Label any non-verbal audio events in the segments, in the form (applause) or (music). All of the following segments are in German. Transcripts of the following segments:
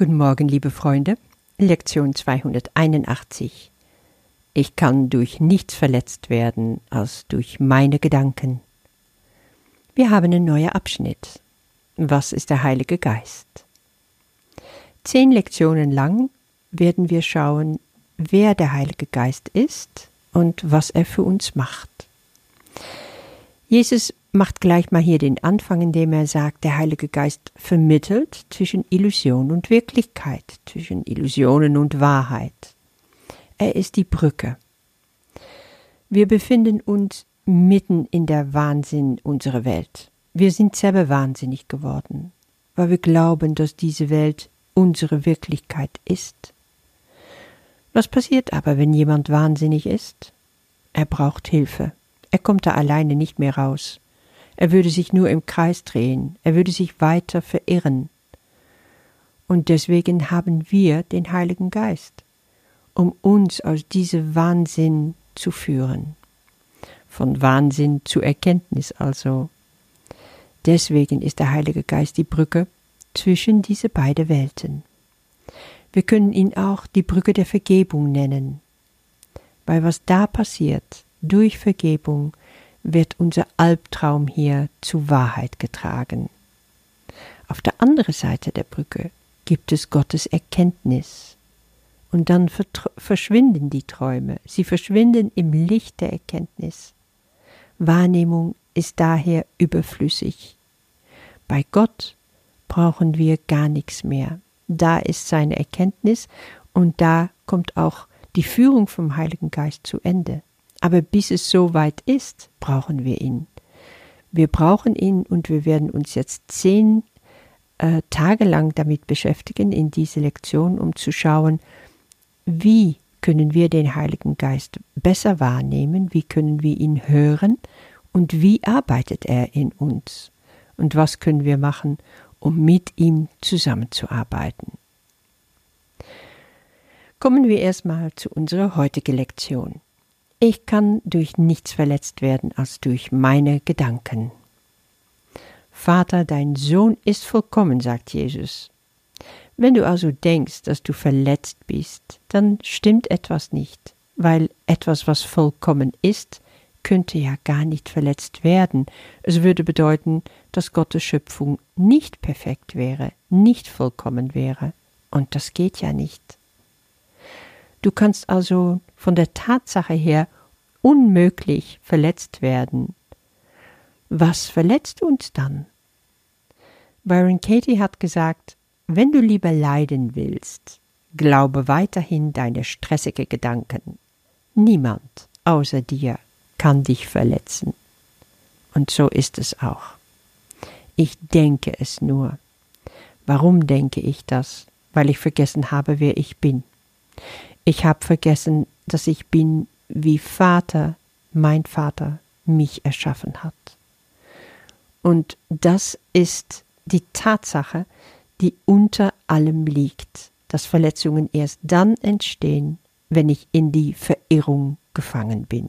Guten Morgen, liebe Freunde. Lektion 281. Ich kann durch nichts verletzt werden als durch meine Gedanken. Wir haben einen neuen Abschnitt. Was ist der Heilige Geist? Zehn Lektionen lang werden wir schauen, wer der Heilige Geist ist und was er für uns macht. Jesus macht gleich mal hier den Anfang, indem er sagt, der Heilige Geist vermittelt zwischen Illusion und Wirklichkeit, zwischen Illusionen und Wahrheit. Er ist die Brücke. Wir befinden uns mitten in der Wahnsinn unserer Welt. Wir sind selber wahnsinnig geworden, weil wir glauben, dass diese Welt unsere Wirklichkeit ist. Was passiert aber, wenn jemand wahnsinnig ist? Er braucht Hilfe. Er kommt da alleine nicht mehr raus. Er würde sich nur im Kreis drehen, er würde sich weiter verirren. Und deswegen haben wir den Heiligen Geist, um uns aus diesem Wahnsinn zu führen. Von Wahnsinn zu Erkenntnis also. Deswegen ist der Heilige Geist die Brücke zwischen diese beiden Welten. Wir können ihn auch die Brücke der Vergebung nennen, weil was da passiert, durch Vergebung wird unser Albtraum hier zu Wahrheit getragen. Auf der anderen Seite der Brücke gibt es Gottes Erkenntnis. Und dann verschwinden die Träume, sie verschwinden im Licht der Erkenntnis. Wahrnehmung ist daher überflüssig. Bei Gott brauchen wir gar nichts mehr. Da ist seine Erkenntnis und da kommt auch die Führung vom Heiligen Geist zu Ende. Aber bis es so weit ist, brauchen wir ihn. Wir brauchen ihn und wir werden uns jetzt zehn äh, Tage lang damit beschäftigen in diese Lektion, um zu schauen, wie können wir den Heiligen Geist besser wahrnehmen, wie können wir ihn hören und wie arbeitet er in uns und was können wir machen, um mit ihm zusammenzuarbeiten. Kommen wir erstmal zu unserer heutigen Lektion. Ich kann durch nichts verletzt werden als durch meine Gedanken. Vater, dein Sohn ist vollkommen, sagt Jesus. Wenn du also denkst, dass du verletzt bist, dann stimmt etwas nicht, weil etwas, was vollkommen ist, könnte ja gar nicht verletzt werden. Es würde bedeuten, dass Gottes Schöpfung nicht perfekt wäre, nicht vollkommen wäre. Und das geht ja nicht. Du kannst also von der Tatsache her unmöglich verletzt werden. Was verletzt uns dann? Byron Katie hat gesagt, wenn du lieber leiden willst, glaube weiterhin deine stressige Gedanken. Niemand außer dir kann dich verletzen. Und so ist es auch. Ich denke es nur. Warum denke ich das? Weil ich vergessen habe, wer ich bin. Ich habe vergessen, dass ich bin, wie Vater, mein Vater, mich erschaffen hat. Und das ist die Tatsache, die unter allem liegt, dass Verletzungen erst dann entstehen, wenn ich in die Verirrung gefangen bin.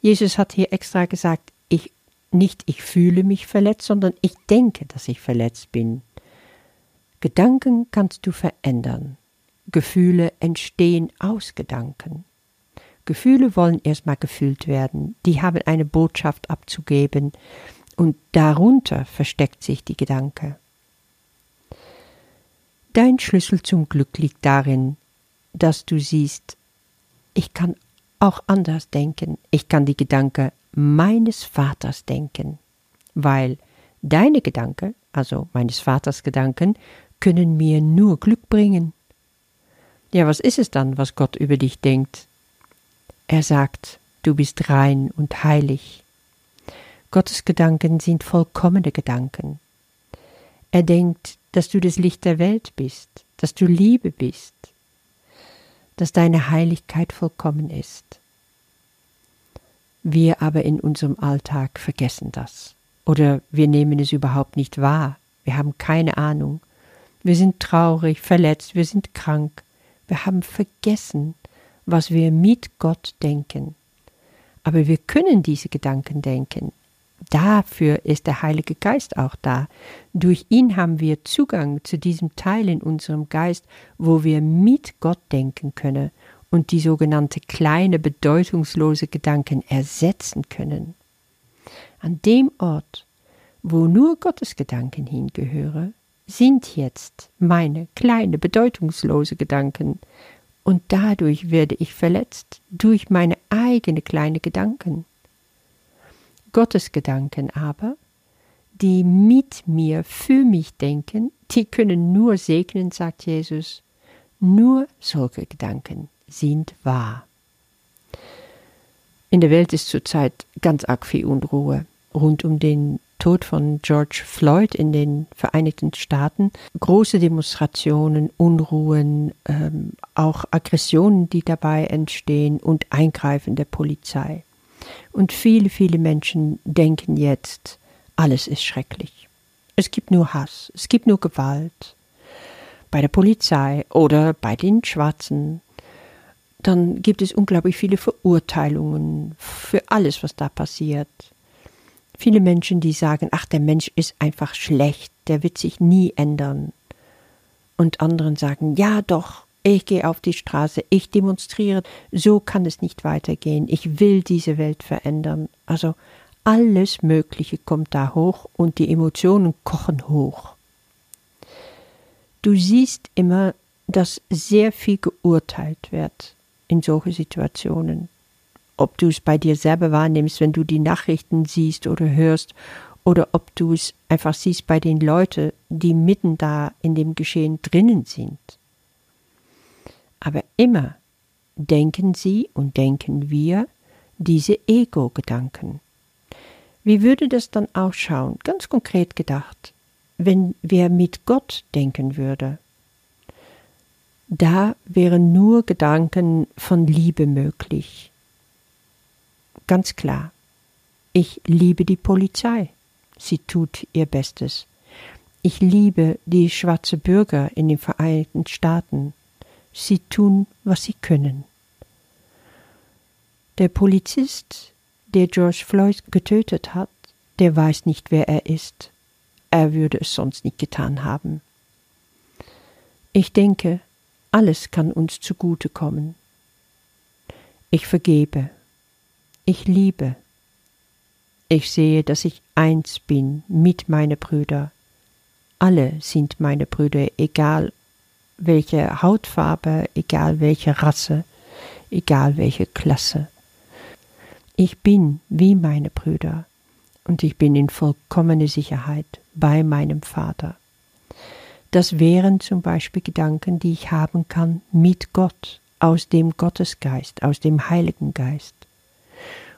Jesus hat hier extra gesagt, ich nicht ich fühle mich verletzt, sondern ich denke, dass ich verletzt bin. Gedanken kannst du verändern. Gefühle entstehen aus Gedanken. Gefühle wollen erstmal gefühlt werden, die haben eine Botschaft abzugeben, und darunter versteckt sich die Gedanke. Dein Schlüssel zum Glück liegt darin, dass du siehst, ich kann auch anders denken, ich kann die Gedanke meines Vaters denken, weil deine Gedanken, also meines Vaters Gedanken, können mir nur Glück bringen. Ja, was ist es dann, was Gott über dich denkt? Er sagt, du bist rein und heilig. Gottes Gedanken sind vollkommene Gedanken. Er denkt, dass du das Licht der Welt bist, dass du Liebe bist, dass deine Heiligkeit vollkommen ist. Wir aber in unserem Alltag vergessen das. Oder wir nehmen es überhaupt nicht wahr. Wir haben keine Ahnung. Wir sind traurig, verletzt, wir sind krank. Wir haben vergessen, was wir mit Gott denken. Aber wir können diese Gedanken denken. Dafür ist der Heilige Geist auch da. Durch ihn haben wir Zugang zu diesem Teil in unserem Geist, wo wir mit Gott denken können und die sogenannte kleine, bedeutungslose Gedanken ersetzen können. An dem Ort, wo nur Gottes Gedanken hingehören, sind jetzt meine kleine, bedeutungslose Gedanken, und dadurch werde ich verletzt durch meine eigene kleine Gedanken. Gottes Gedanken aber, die mit mir für mich denken, die können nur segnen, sagt Jesus. Nur solche Gedanken sind wahr. In der Welt ist zurzeit ganz arg viel Unruhe rund um den Tod von George Floyd in den Vereinigten Staaten. Große Demonstrationen, Unruhen, ähm, auch Aggressionen, die dabei entstehen und Eingreifen der Polizei. Und viele, viele Menschen denken jetzt, alles ist schrecklich. Es gibt nur Hass, es gibt nur Gewalt. Bei der Polizei oder bei den Schwarzen. Dann gibt es unglaublich viele Verurteilungen für alles, was da passiert. Viele Menschen, die sagen, ach, der Mensch ist einfach schlecht, der wird sich nie ändern. Und anderen sagen, ja doch, ich gehe auf die Straße, ich demonstriere, so kann es nicht weitergehen, ich will diese Welt verändern. Also alles Mögliche kommt da hoch und die Emotionen kochen hoch. Du siehst immer, dass sehr viel geurteilt wird in solche Situationen ob du es bei dir selber wahrnimmst, wenn du die Nachrichten siehst oder hörst, oder ob du es einfach siehst bei den Leuten, die mitten da in dem Geschehen drinnen sind. Aber immer denken sie und denken wir diese Ego-Gedanken. Wie würde das dann ausschauen, ganz konkret gedacht, wenn wer mit Gott denken würde? Da wären nur Gedanken von Liebe möglich, Ganz klar. Ich liebe die Polizei. Sie tut ihr Bestes. Ich liebe die schwarze Bürger in den Vereinigten Staaten. Sie tun, was sie können. Der Polizist, der George Floyd getötet hat, der weiß nicht, wer er ist. Er würde es sonst nicht getan haben. Ich denke, alles kann uns zugute kommen. Ich vergebe ich liebe. Ich sehe, dass ich eins bin mit meinen Brüdern. Alle sind meine Brüder, egal welche Hautfarbe, egal welche Rasse, egal welche Klasse. Ich bin wie meine Brüder und ich bin in vollkommener Sicherheit bei meinem Vater. Das wären zum Beispiel Gedanken, die ich haben kann mit Gott, aus dem Gottesgeist, aus dem Heiligen Geist.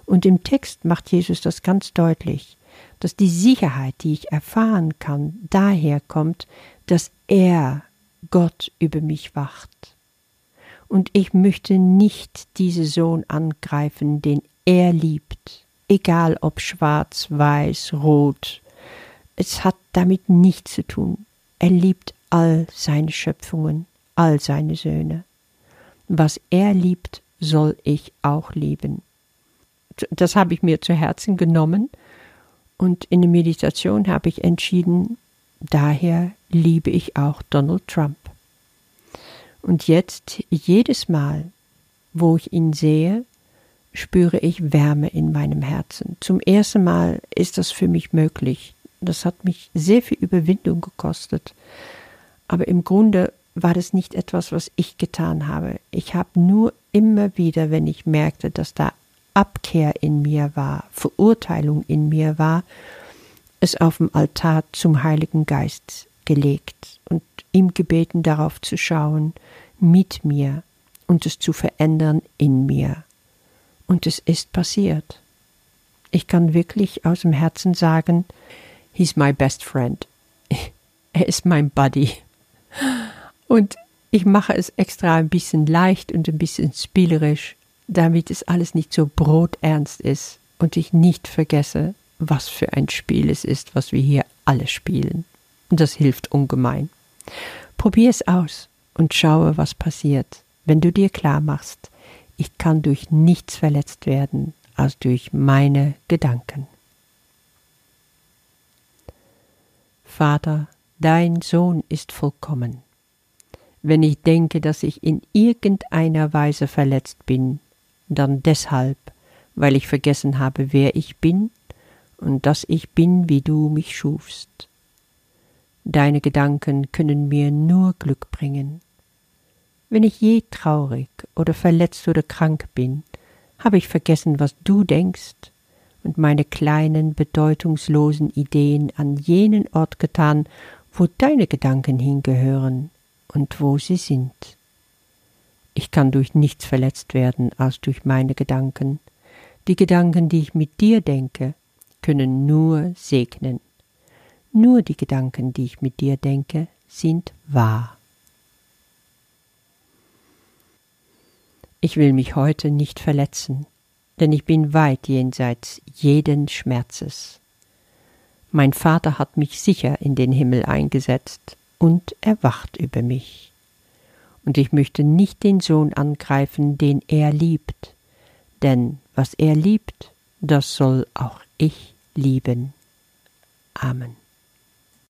Und im Text macht Jesus das ganz deutlich, dass die Sicherheit, die ich erfahren kann, daher kommt, dass er, Gott, über mich wacht. Und ich möchte nicht diesen Sohn angreifen, den er liebt, egal ob schwarz, weiß, rot. Es hat damit nichts zu tun. Er liebt all seine Schöpfungen, all seine Söhne. Was er liebt, soll ich auch lieben das habe ich mir zu Herzen genommen und in der Meditation habe ich entschieden, daher liebe ich auch Donald Trump. Und jetzt, jedes Mal, wo ich ihn sehe, spüre ich Wärme in meinem Herzen. Zum ersten Mal ist das für mich möglich. Das hat mich sehr viel Überwindung gekostet. Aber im Grunde war das nicht etwas, was ich getan habe. Ich habe nur immer wieder, wenn ich merkte, dass da Abkehr in mir war, Verurteilung in mir war, es auf dem Altar zum Heiligen Geist gelegt und ihm gebeten, darauf zu schauen, mit mir und es zu verändern in mir. Und es ist passiert. Ich kann wirklich aus dem Herzen sagen, he's my best friend. (laughs) Er ist mein Buddy. Und ich mache es extra ein bisschen leicht und ein bisschen spielerisch, damit es alles nicht so broternst ist und ich nicht vergesse, was für ein Spiel es ist, was wir hier alle spielen. Und das hilft ungemein. Probier es aus und schaue, was passiert, wenn du dir klar machst, ich kann durch nichts verletzt werden als durch meine Gedanken. Vater, dein Sohn ist vollkommen. Wenn ich denke, dass ich in irgendeiner Weise verletzt bin, dann deshalb, weil ich vergessen habe, wer ich bin und dass ich bin, wie du mich schufst. Deine Gedanken können mir nur Glück bringen. Wenn ich je traurig oder verletzt oder krank bin, habe ich vergessen, was du denkst und meine kleinen, bedeutungslosen Ideen an jenen Ort getan, wo deine Gedanken hingehören und wo sie sind. Ich kann durch nichts verletzt werden als durch meine Gedanken. Die Gedanken, die ich mit dir denke, können nur segnen. Nur die Gedanken, die ich mit dir denke, sind wahr. Ich will mich heute nicht verletzen, denn ich bin weit jenseits jeden Schmerzes. Mein Vater hat mich sicher in den Himmel eingesetzt und er wacht über mich. Und ich möchte nicht den Sohn angreifen, den er liebt, denn was er liebt, das soll auch ich lieben. Amen.